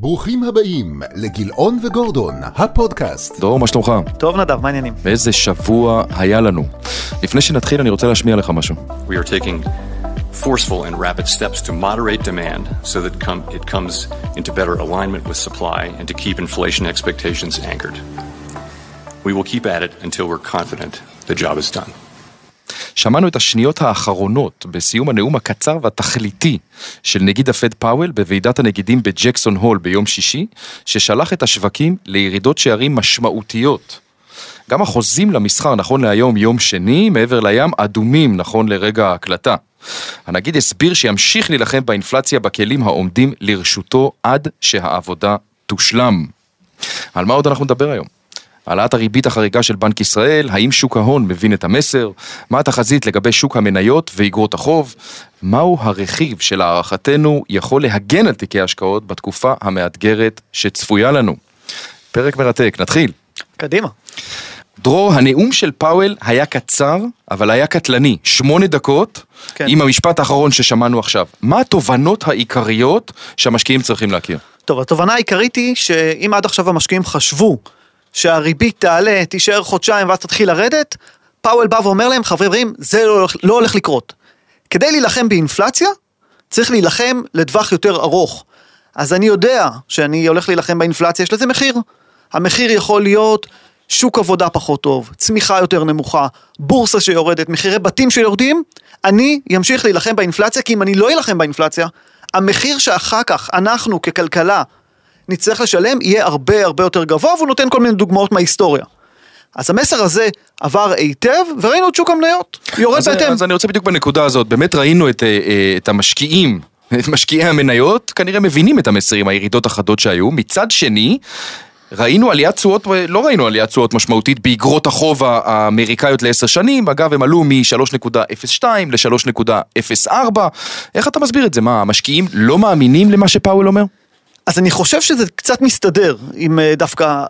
ברוכים הבאים לגילאון וגורדון, הפודקאסט. דרור, מה שלומך? טוב נדב, מה העניינים? ואיזה שבוע היה לנו. לפני שנתחיל אני רוצה להשמיע לך משהו. We are taking forceful and rapid steps to moderate demand so that com- it comes into better alignment with supply and to keep inflation expectations anchored. We will keep at it until we're confident the job is done. שמענו את השניות האחרונות בסיום הנאום הקצר והתכליתי של נגיד הפד פאוול בוועידת הנגידים בג'קסון הול ביום שישי, ששלח את השווקים לירידות שערים משמעותיות. גם החוזים למסחר נכון להיום יום שני, מעבר לים, אדומים נכון לרגע ההקלטה. הנגיד הסביר שימשיך להילחם באינפלציה בכלים העומדים לרשותו עד שהעבודה תושלם. על מה עוד אנחנו נדבר היום? העלאת הריבית החריגה של בנק ישראל, האם שוק ההון מבין את המסר, מה התחזית לגבי שוק המניות ואיגרות החוב, מהו הרכיב שלהערכתנו יכול להגן על תיקי השקעות בתקופה המאתגרת שצפויה לנו. פרק מרתק, נתחיל. קדימה. דרור, הנאום של פאוול היה קצר, אבל היה קטלני. שמונה דקות, כן. עם המשפט האחרון ששמענו עכשיו. מה התובנות העיקריות שהמשקיעים צריכים להכיר? טוב, התובנה העיקרית היא שאם עד עכשיו המשקיעים חשבו שהריבית תעלה, תישאר חודשיים ואז תתחיל לרדת, פאוול בא ואומר להם, חברים, זה לא הולך, לא הולך לקרות. כדי להילחם באינפלציה, צריך להילחם לטווח יותר ארוך. אז אני יודע שאני הולך להילחם באינפלציה, יש לזה מחיר. המחיר יכול להיות שוק עבודה פחות טוב, צמיחה יותר נמוכה, בורסה שיורדת, מחירי בתים שיורדים, אני אמשיך להילחם באינפלציה, כי אם אני לא אלחם באינפלציה, המחיר שאחר כך אנחנו ככלכלה נצטרך לשלם יהיה הרבה הרבה יותר גבוה, והוא נותן כל מיני דוגמאות מההיסטוריה. אז המסר הזה עבר היטב, וראינו את שוק המניות, יורד בהתאם. אז אני רוצה בדיוק בנקודה הזאת, באמת ראינו את, אה, אה, את המשקיעים, את משקיעי המניות, כנראה מבינים את המסרים, הירידות החדות שהיו. מצד שני, ראינו עליית תשואות, לא ראינו עליית תשואות משמעותית באגרות החוב האמריקאיות לעשר שנים, אגב הם עלו מ-3.02 ל-3.04, איך אתה מסביר את זה? מה, המשקיעים לא מאמינים למה שפאוול אומר? אז אני חושב שזה קצת מסתדר עם אה, דווקא,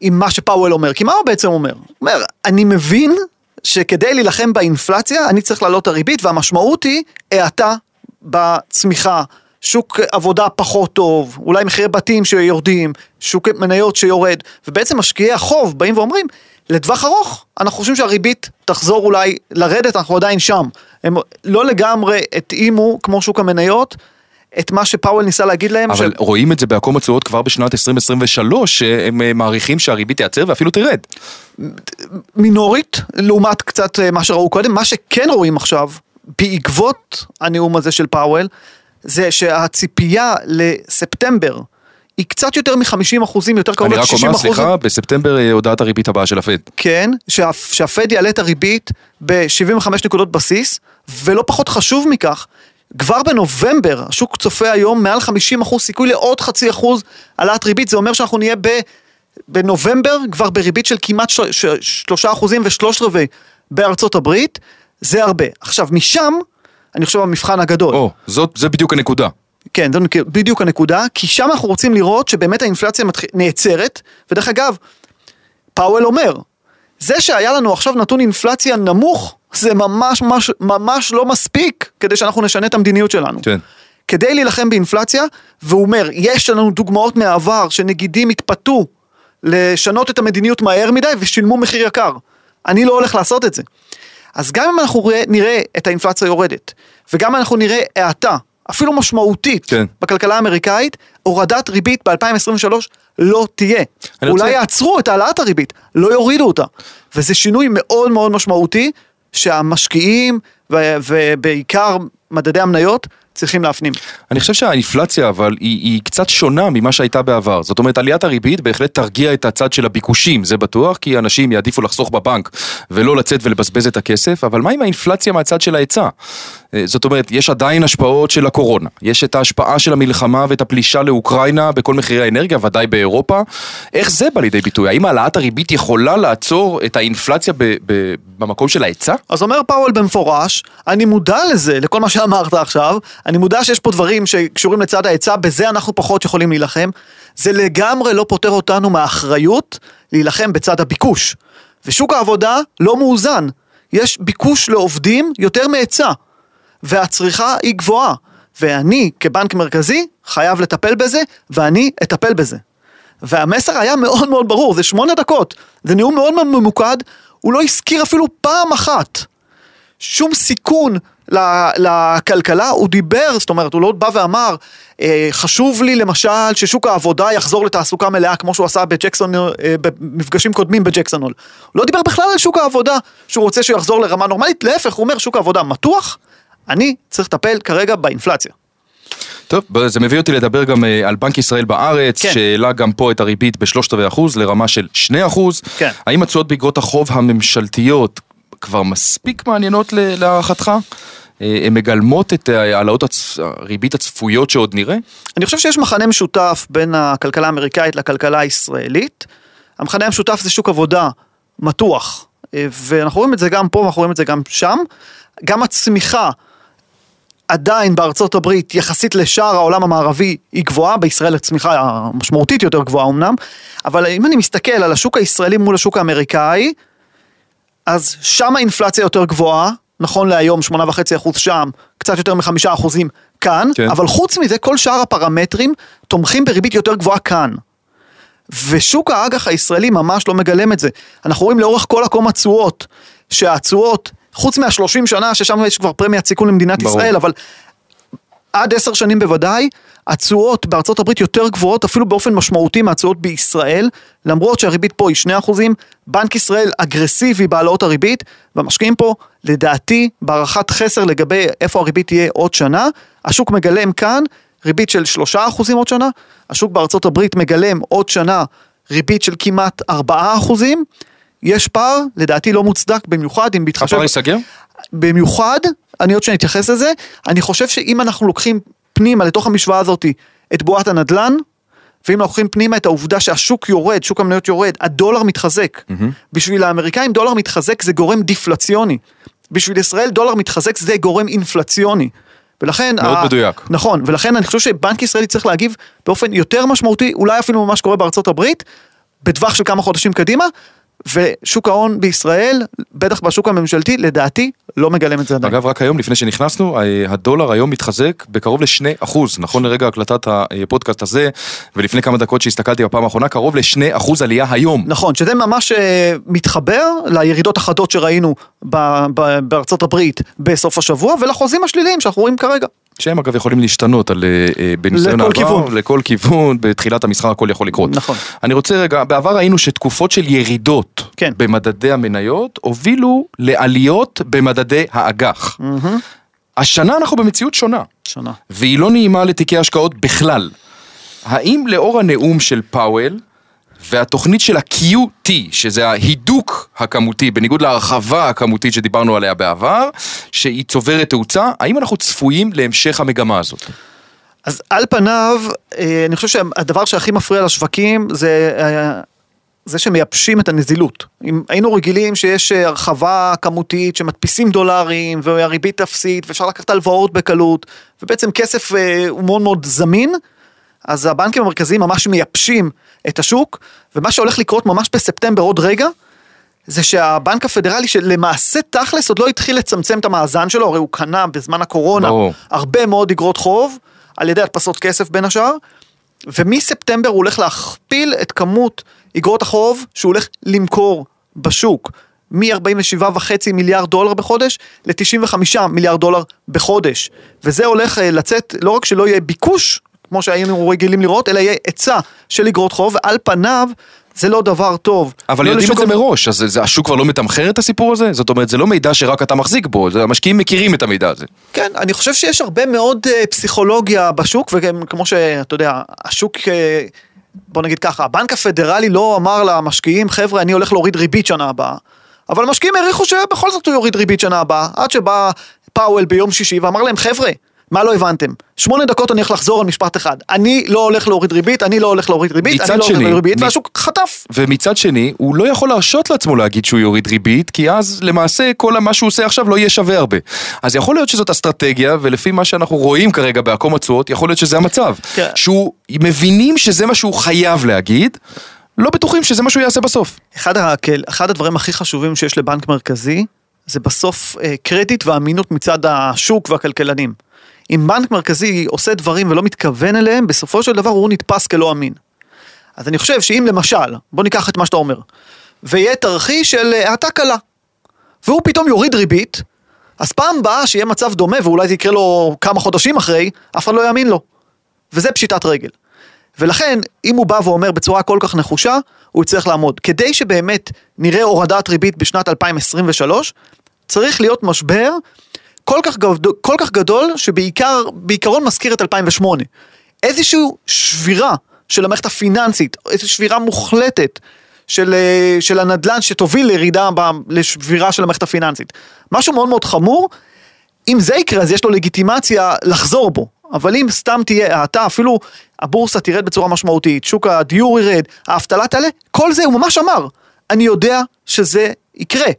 עם מה שפאוול אומר, כי מה הוא בעצם אומר? הוא אומר, אני מבין שכדי להילחם באינפלציה, אני צריך להעלות את הריבית, והמשמעות היא האטה בצמיחה. שוק עבודה פחות טוב, אולי מחירי בתים שיורדים, שוק מניות שיורד, ובעצם משקיעי החוב באים ואומרים, לטווח ארוך, אנחנו חושבים שהריבית תחזור אולי לרדת, אנחנו עדיין שם. הם לא לגמרי התאימו, כמו שוק המניות, את מה שפאוול ניסה להגיד להם. אבל ש... רואים את זה בעקום התשואות כבר בשנת 2023, שהם אה, מעריכים שהריבית תיעצר ואפילו תרד. מינורית, לעומת קצת אה, מה שראו קודם. מה שכן רואים עכשיו, בעקבות הנאום הזה של פאוול, זה שהציפייה לספטמבר היא קצת יותר מ-50 אחוזים, יותר קרוב אני רק ל-60 אומר, אחוזים. סליחה, בספטמבר אה, הודעת הריבית הבאה של הפד. כן, שה, שהפד יעלה את הריבית ב-75 נקודות בסיס, ולא פחות חשוב מכך, כבר בנובמבר, השוק צופה היום מעל 50 אחוז סיכוי לעוד חצי אחוז העלאת ריבית, זה אומר שאנחנו נהיה ב, בנובמבר כבר בריבית של כמעט שלושה אחוזים ושלושת רבעי בארצות הברית, זה הרבה. עכשיו, משם, אני חושב המבחן הגדול. או, זאת, זה בדיוק הנקודה. כן, זו בדיוק הנקודה, כי שם אנחנו רוצים לראות שבאמת האינפלציה מתח... נעצרת, ודרך אגב, פאוול אומר, זה שהיה לנו עכשיו נתון אינפלציה נמוך, זה ממש ממש ממש לא מספיק כדי שאנחנו נשנה את המדיניות שלנו. כן. כדי להילחם באינפלציה, והוא אומר, יש לנו דוגמאות מהעבר שנגידים התפתו לשנות את המדיניות מהר מדי ושילמו מחיר יקר. אני לא הולך לעשות את זה. אז גם אם אנחנו ראה- נראה את האינפלציה יורדת, וגם אם אנחנו נראה האטה, אפילו משמעותית, כן. בכלכלה האמריקאית, הורדת ריבית ב-2023 לא תהיה. אולי רוצה- יעצרו את העלאת הריבית, לא יורידו אותה. וזה שינוי מאוד מאוד משמעותי, שהמשקיעים, ובעיקר מדדי המניות, צריכים להפנים. אני חושב שהאינפלציה אבל היא, היא קצת שונה ממה שהייתה בעבר. זאת אומרת, עליית הריבית בהחלט תרגיע את הצד של הביקושים, זה בטוח, כי אנשים יעדיפו לחסוך בבנק ולא לצאת ולבזבז את הכסף, אבל מה עם האינפלציה מהצד של ההיצע? אה, זאת אומרת, יש עדיין השפעות של הקורונה, יש את ההשפעה של המלחמה ואת הפלישה לאוקראינה בכל מחירי האנרגיה, ודאי באירופה. איך זה בא לידי ביטוי? האם העלאת הריבית יכולה לעצור את האינפלציה ב, ב, במקום של ההיצע? אז אומר פאוול במפורש, אני מודע לזה, לכל מה שאמרת עכשיו, אני מודע שיש פה דברים שקשורים לצד ההיצע, בזה אנחנו פחות יכולים להילחם. זה לגמרי לא פוטר אותנו מהאחריות להילחם בצד הביקוש. ושוק העבודה לא מאוזן. יש ביקוש לעובדים יותר מהיצע, והצריכה היא גבוהה. ואני כבנק מרכזי חייב לטפל בזה, ואני אטפל בזה. והמסר היה מאוד מאוד ברור, זה שמונה דקות, זה נאום מאוד מאוד ממוקד, הוא לא הזכיר אפילו פעם אחת שום סיכון לכלכלה, הוא דיבר, זאת אומרת, הוא לא בא ואמר, אה, חשוב לי למשל ששוק העבודה יחזור לתעסוקה מלאה כמו שהוא עשה בג'קסון, אה, במפגשים קודמים בג'קסונול. הוא לא דיבר בכלל על שוק העבודה, שהוא רוצה שהוא יחזור לרמה נורמלית, להפך, הוא אומר שוק העבודה מתוח, אני צריך לטפל כרגע באינפלציה. טוב, זה מביא אותי לדבר גם אה, על בנק ישראל בארץ, כן. שהעלה גם פה את הריבית בשלושת רבעי אחוז לרמה של שני אחוז. כן. האם התשואות באגרות החוב הממשלתיות כבר מספיק מעניינות להערכתך? אה, הן מגלמות את העלאות הריבית הצפויות שעוד נראה? אני חושב שיש מחנה משותף בין הכלכלה האמריקאית לכלכלה הישראלית. המחנה המשותף זה שוק עבודה מתוח, אה, ואנחנו רואים את זה גם פה ואנחנו רואים את זה גם שם. גם הצמיחה עדיין בארצות הברית יחסית לשאר העולם המערבי היא גבוהה, בישראל הצמיחה המשמעותית יותר גבוהה אמנם, אבל אם אני מסתכל על השוק הישראלי מול השוק האמריקאי, אז שם האינפלציה יותר גבוהה, נכון להיום 8.5% שם, קצת יותר מ-5% כאן, כן. אבל חוץ מזה כל שאר הפרמטרים תומכים בריבית יותר גבוהה כאן. ושוק האג"ח הישראלי ממש לא מגלם את זה. אנחנו רואים לאורך כל עקום התשואות, שהתשואות, חוץ מהשלושים שנה, ששם יש כבר פרמיית סיכון למדינת ברור. ישראל, אבל עד עשר שנים בוודאי, התשואות בארצות הברית יותר גבוהות אפילו באופן משמעותי מהתשואות בישראל, למרות שהריבית פה היא 2%, בנק ישראל אגרסיבי בהעלאות הריבית, והמשקיעים פה, לדעתי, בהערכת חסר לגבי איפה הריבית תהיה עוד שנה, השוק מגלם כאן ריבית של 3% עוד שנה, השוק בארצות הברית מגלם עוד שנה ריבית של כמעט 4%, יש פער, לדעתי לא מוצדק, במיוחד אם בהתחשב... הפער ייסגר? במיוחד, אני עוד שאני אתייחס לזה, אני חושב שאם אנחנו לוקחים פנימה לתוך המשוואה הזאת את בועת הנדל"ן, ואם לוקחים פנימה את העובדה שהשוק יורד, שוק המניות יורד, הדולר מתחזק. Mm-hmm. בשביל האמריקאים דולר מתחזק זה גורם דיפלציוני. בשביל ישראל דולר מתחזק זה גורם אינפלציוני. ולכן... מאוד ה... מדויק. נכון, ולכן אני חושב שבנק ישראל צריך להגיב באופן יותר משמעותי, אולי אפילו ממה שקורה בארצות הברית, בטווח של כמה חודשים קדימה, ושוק ההון בישראל, בטח בשוק הממשלתי, לדעתי, לא מגלם את זה עדיין. אגב, רק היום, לפני שנכנסנו, הדולר היום מתחזק בקרוב ל-2 אחוז, נכון לרגע הקלטת הפודקאסט הזה, ולפני כמה דקות שהסתכלתי בפעם האחרונה, קרוב ל-2 אחוז עלייה היום. נכון, שזה ממש אה, מתחבר לירידות החדות שראינו בארצות הברית בסוף השבוע, ולחוזים השליליים שאנחנו רואים כרגע. שהם אגב יכולים להשתנות על, אה, אה, בניסיון העבר, כיוון. לכל כיוון, בתחילת המסחר הכל יכול לקרות. נכון. אני רוצה רגע, בעבר ראינו שתקופות של ירידות כן. במדדי המניות הובילו לעליות במדדי האג"ח. Mm-hmm. השנה אנחנו במציאות שונה. שונה. והיא לא נעימה לתיקי השקעות בכלל. האם לאור הנאום של פאוול, והתוכנית של ה-QT, שזה ההידוק הכמותי, בניגוד להרחבה הכמותית שדיברנו עליה בעבר, שהיא צוברת תאוצה, האם אנחנו צפויים להמשך המגמה הזאת? אז על פניו, אה, אני חושב שהדבר שהכי מפריע לשווקים זה אה, זה שמייבשים את הנזילות. אם היינו רגילים שיש אה, הרחבה כמותית שמדפיסים דולרים והריבית אפסית ואפשר לקחת הלוואות בקלות ובעצם כסף הוא מאוד מאוד זמין, אז הבנקים המרכזיים ממש מייבשים את השוק, ומה שהולך לקרות ממש בספטמבר עוד רגע, זה שהבנק הפדרלי שלמעשה תכלס עוד לא התחיל לצמצם את המאזן שלו, הרי הוא קנה בזמן הקורונה ברור. הרבה מאוד אגרות חוב, על ידי הדפסות כסף בין השאר, ומספטמבר הוא הולך להכפיל את כמות אגרות החוב שהוא הולך למכור בשוק. מ-47.5 מיליארד דולר בחודש ל-95 מיליארד דולר בחודש. וזה הולך אה, לצאת, לא רק שלא יהיה ביקוש כמו שהיינו רגילים לראות, אלא יהיה היצע של אגרות חוב, ועל פניו זה לא דבר טוב. אבל לא יודעים את זה מראש, אז זה, השוק כבר לא מתמחר את הסיפור הזה? זאת אומרת, זה לא מידע שרק אתה מחזיק בו, זה, המשקיעים מכירים את המידע הזה. כן, אני חושב שיש הרבה מאוד uh, פסיכולוגיה בשוק, וכמו שאתה יודע, השוק... Uh, בוא נגיד ככה, הבנק הפדרלי לא אמר למשקיעים, חבר'ה, אני הולך להוריד ריבית שנה הבאה. אבל המשקיעים העריכו שבכל זאת הוא יוריד ריבית שנה הבאה, עד שבא פאוול ביום שישי ואמר להם, חבר'ה, מה לא הבנתם? שמונה דקות אני הולך לחזור על משפט אחד. אני לא הולך להוריד ריבית, אני לא הולך להוריד ריבית, אני לא הולך להוריד ריבית, מ... והשוק חטף. ומצד שני, הוא לא יכול להרשות לעצמו להגיד שהוא יוריד ריבית, כי אז למעשה כל מה שהוא עושה עכשיו לא יהיה שווה הרבה. אז יכול להיות שזאת אסטרטגיה, ולפי מה שאנחנו רואים כרגע בעקום התשואות, יכול להיות שזה המצב. כן. שהוא, מבינים שזה מה שהוא חייב להגיד. לא בטוחים שזה מה שהוא יעשה בסוף. אחד, הקל, אחד הדברים הכי חשובים שיש לבנק מרכזי, זה בסוף אה, קרדיט ואמינות מצד השוק והכלכלנים. אם בנק מרכזי עושה דברים ולא מתכוון אליהם, בסופו של דבר הוא נתפס כלא אמין. אז אני חושב שאם למשל, בוא ניקח את מה שאתה אומר, ויהיה תרחיש של האטה קלה, והוא פתאום יוריד ריבית, אז פעם באה שיהיה מצב דומה, ואולי זה יקרה לו כמה חודשים אחרי, אף אחד לא יאמין לו. וזה פשיטת רגל. ולכן, אם הוא בא ואומר בצורה כל כך נחושה, הוא יצטרך לעמוד. כדי שבאמת נראה הורדת ריבית בשנת 2023, צריך להיות משבר כל כך, גדול, כל כך גדול, שבעיקר, בעיקרון מזכיר את 2008. איזושהי שבירה של המערכת הפיננסית, איזושהי שבירה מוחלטת של, אה, של הנדל"ן שתוביל לירידה, ב- לשבירה של המערכת הפיננסית. משהו מאוד מאוד חמור, אם זה יקרה אז יש לו לגיטימציה לחזור בו, אבל אם סתם תהיה האטה, אפילו הבורסה תרד בצורה משמעותית, שוק הדיור ירד, האבטלה תעלה, כל זה הוא ממש אמר, אני יודע שזה יקרה,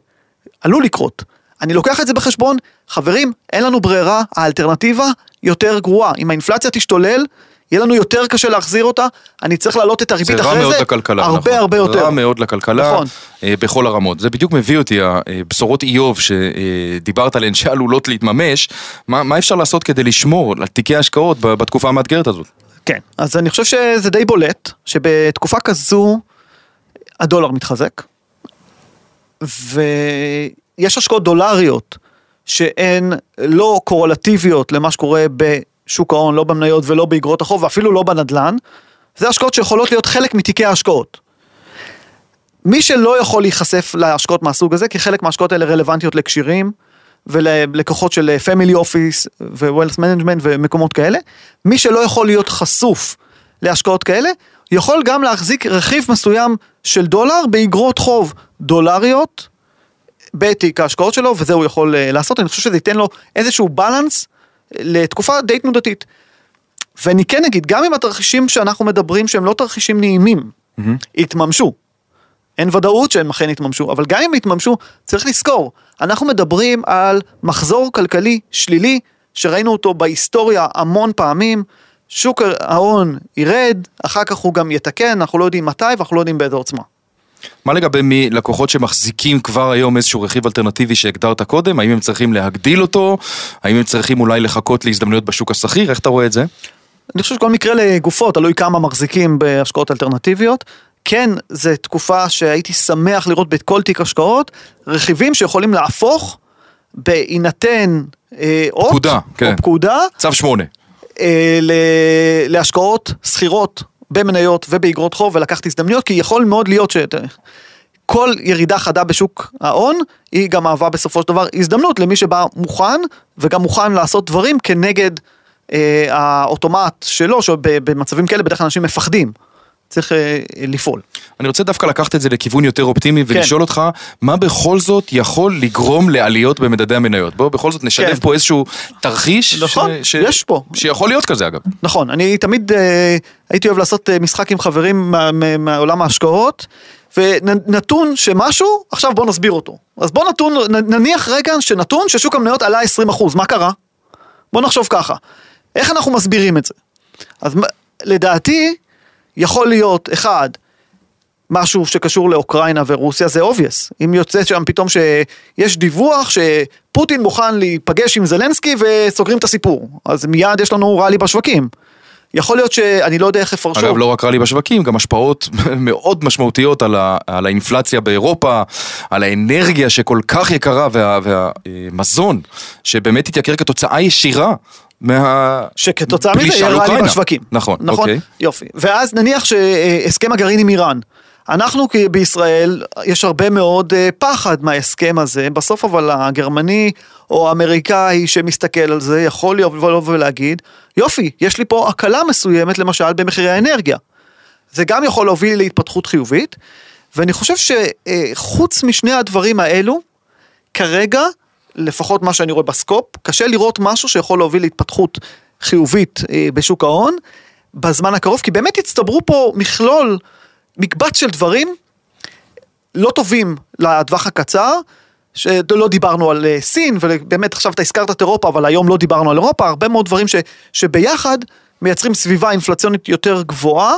עלול לקרות. אני לוקח את זה בחשבון, חברים, אין לנו ברירה, האלטרנטיבה יותר גרועה. אם האינפלציה תשתולל, יהיה לנו יותר קשה להחזיר אותה, אני צריך להעלות את זה הריבית רע אחרי מאוד זה, לכלכלה, הרבה נכון. הרבה יותר. רע מאוד לכלכלה, נכון. אה, בכל הרמות. זה בדיוק מביא אותי, הבשורות איוב שדיברת עליהן שעלולות להתממש, מה, מה אפשר לעשות כדי לשמור על תיקי ההשקעות בתקופה המאתגרת הזאת? כן, אז אני חושב שזה די בולט, שבתקופה כזו הדולר מתחזק, ויש השקעות דולריות שהן לא קורלטיביות למה שקורה בשוק ההון, לא במניות ולא באגרות החוב, ואפילו לא בנדל"ן, זה השקעות שיכולות להיות חלק מתיקי ההשקעות. מי שלא יכול להיחשף להשקעות מהסוג הזה, כי חלק מההשקעות האלה רלוונטיות לקשירים וללקוחות של פמילי אופיס ו-Wealth Management ומקומות כאלה, מי שלא יכול להיות חשוף להשקעות כאלה, יכול גם להחזיק רכיב מסוים של דולר באגרות חוב דולריות בתיק ההשקעות שלו, וזה הוא יכול אה, לעשות, אני חושב שזה ייתן לו איזשהו בלנס לתקופה די תנודתית. ואני כן אגיד, גם אם התרחישים שאנחנו מדברים שהם לא תרחישים נעימים, יתממשו. אין ודאות שהם אכן יתממשו, אבל גם אם יתממשו, צריך לזכור, אנחנו מדברים על מחזור כלכלי שלילי, שראינו אותו בהיסטוריה המון פעמים, שוק ההון ירד, אחר כך הוא גם יתקן, אנחנו לא יודעים מתי ואנחנו לא יודעים באיזה עוצמה. מה לגבי מי, לקוחות שמחזיקים כבר היום איזשהו רכיב אלטרנטיבי שהגדרת קודם, האם הם צריכים להגדיל אותו, האם הם צריכים אולי לחכות להזדמנויות בשוק השכיר, איך אתה רואה את זה? אני חושב שכל מקרה לגופו, תלוי כמה מחזיקים בהשקעות אלטרנטיביות. כן, זו תקופה שהייתי שמח לראות בכל תיק השקעות, רכיבים שיכולים להפוך בהינתן אה, אות, פקודה, כן. או פקודה, צו 8. אה, ל- להשקעות שכירות במניות ובאגרות חוב ולקחת הזדמנויות, כי יכול מאוד להיות שכל ירידה חדה בשוק ההון, היא גם מהווה בסופו של דבר הזדמנות למי שבא מוכן, וגם מוכן לעשות דברים כנגד אה, האוטומט שלו, שבמצבים כאלה בדרך כלל אנשים מפחדים. צריך אה, לפעול. אני רוצה דווקא לקחת את זה לכיוון יותר אופטימי כן. ולשאול אותך, מה בכל זאת יכול לגרום לעליות במדדי המניות? בואו בכל זאת נשלב כן. פה איזשהו תרחיש. נכון, יש פה. שיכול להיות כזה אגב. נכון, אני תמיד אה, הייתי אוהב לעשות אה, משחק עם חברים מה- מה- מעולם ההשקעות, ונתון שמשהו, עכשיו בוא נסביר אותו. אז בוא נתון, נניח רגע שנתון ששוק המניות עלה 20%, מה קרה? בוא נחשוב ככה, איך אנחנו מסבירים את זה? אז לדעתי, יכול להיות, אחד, משהו שקשור לאוקראינה ורוסיה זה obvious. אם יוצא שם פתאום שיש דיווח שפוטין מוכן להיפגש עם זלנסקי וסוגרים את הסיפור, אז מיד יש לנו ראלי בשווקים. יכול להיות שאני לא יודע איך יפרשו. אגב, לא רק רע לי בשווקים, גם השפעות מאוד משמעותיות על, ה, על האינפלציה באירופה, על האנרגיה שכל כך יקרה וה- והמזון, שבאמת התייקר כתוצאה ישירה מה... שכתוצאה מזה יהיה לאוקראינה. בשווקים. נכון, נכון? אוקיי. יופי. ואז נניח שהסכם הגרעין עם איראן. אנחנו בישראל, יש הרבה מאוד אה, פחד מההסכם הזה, בסוף אבל הגרמני או האמריקאי שמסתכל על זה יכול לבוא ולהגיד, יופי, יש לי פה הקלה מסוימת למשל במחירי האנרגיה. זה גם יכול להוביל להתפתחות חיובית, ואני חושב שחוץ משני הדברים האלו, כרגע, לפחות מה שאני רואה בסקופ, קשה לראות משהו שיכול להוביל להתפתחות חיובית אה, בשוק ההון בזמן הקרוב, כי באמת הצטברו פה מכלול, מקבץ של דברים לא טובים לטווח הקצר, שלא דיברנו על אה, סין, ובאמת עכשיו אתה הזכרת את אירופה, אבל היום לא דיברנו על אירופה, הרבה מאוד דברים ש, שביחד מייצרים סביבה אינפלציונית יותר גבוהה,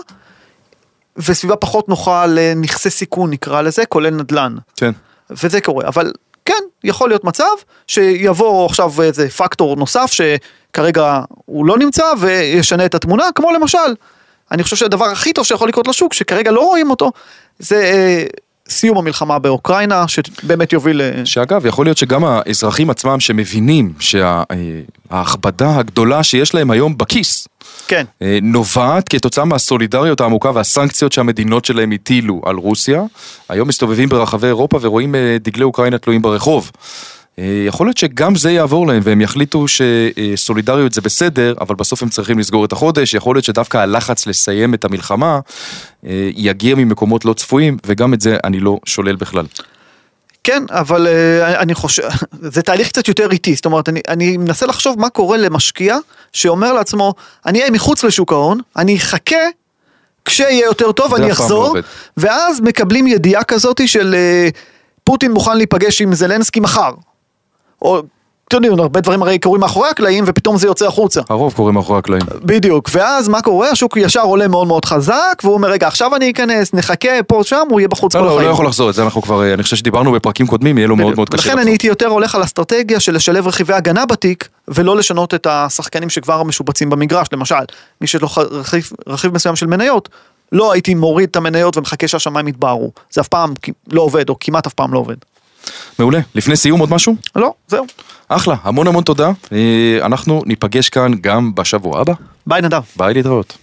וסביבה פחות נוחה לנכסי סיכון נקרא לזה, כולל נדל"ן. כן. וזה קורה, אבל כן, יכול להיות מצב שיבוא עכשיו איזה פקטור נוסף שכרגע הוא לא נמצא וישנה את התמונה, כמו למשל, אני חושב שהדבר הכי טוב שיכול לקרות לשוק, שכרגע לא רואים אותו, זה אה, סיום המלחמה באוקראינה, שבאמת יוביל... ל... שאגב, יכול להיות שגם האזרחים עצמם שמבינים שההכבדה הגדולה שיש להם היום בכיס, כן. אה, נובעת כתוצאה מהסולידריות העמוקה והסנקציות שהמדינות שלהם הטילו על רוסיה. היום מסתובבים ברחבי אירופה ורואים אה, דגלי אוקראינה תלויים ברחוב. אה, יכול להיות שגם זה יעבור להם והם יחליטו שסולידריות זה בסדר, אבל בסוף הם צריכים לסגור את החודש, יכול להיות שדווקא הלחץ לסיים את המלחמה יגיע ממקומות לא צפויים, וגם את זה אני לא שולל בכלל. כן, אבל uh, אני חושב, זה תהליך קצת יותר איטי, זאת אומרת, אני, אני מנסה לחשוב מה קורה למשקיע שאומר לעצמו, אני אהיה מחוץ לשוק ההון, אני אחכה כשיהיה יותר טוב, אני אחזור, לא ואז מקבלים ידיעה כזאת של פוטין מוכן להיפגש עם זלנסקי מחר. או אתם יודעים, הרבה דברים הרי קורים מאחורי הקלעים ופתאום זה יוצא החוצה. הרוב קורים מאחורי הקלעים. בדיוק, ואז מה קורה? השוק ישר עולה מאוד מאוד חזק, והוא אומר, רגע, עכשיו אני אכנס, נחכה פה, שם, הוא יהיה בחוץ לא, כל לא, החיים. לא, לא יכול לחזור, את זה אנחנו כבר, אני חושב שדיברנו בפרקים קודמים, יהיה לו מאוד מאוד קשה. לכן אני הייתי יותר הולך על אסטרטגיה של לשלב רכיבי הגנה בתיק, ולא לשנות את השחקנים שכבר משובצים במגרש, למשל, מי שיש לו רכיב מסוים של מניות, לא הייתי מוריד את המניות ומחכה שהשמיים יתבהרו. זה אף פעם לא עובד, או כמעט אף פעם לא עובד. מעולה. לפני סיום עוד משהו? לא, זהו. אחלה, המון המון תודה. אה, אנחנו ניפגש כאן גם בשבוע הבא. ביי נדב. ביי להתראות.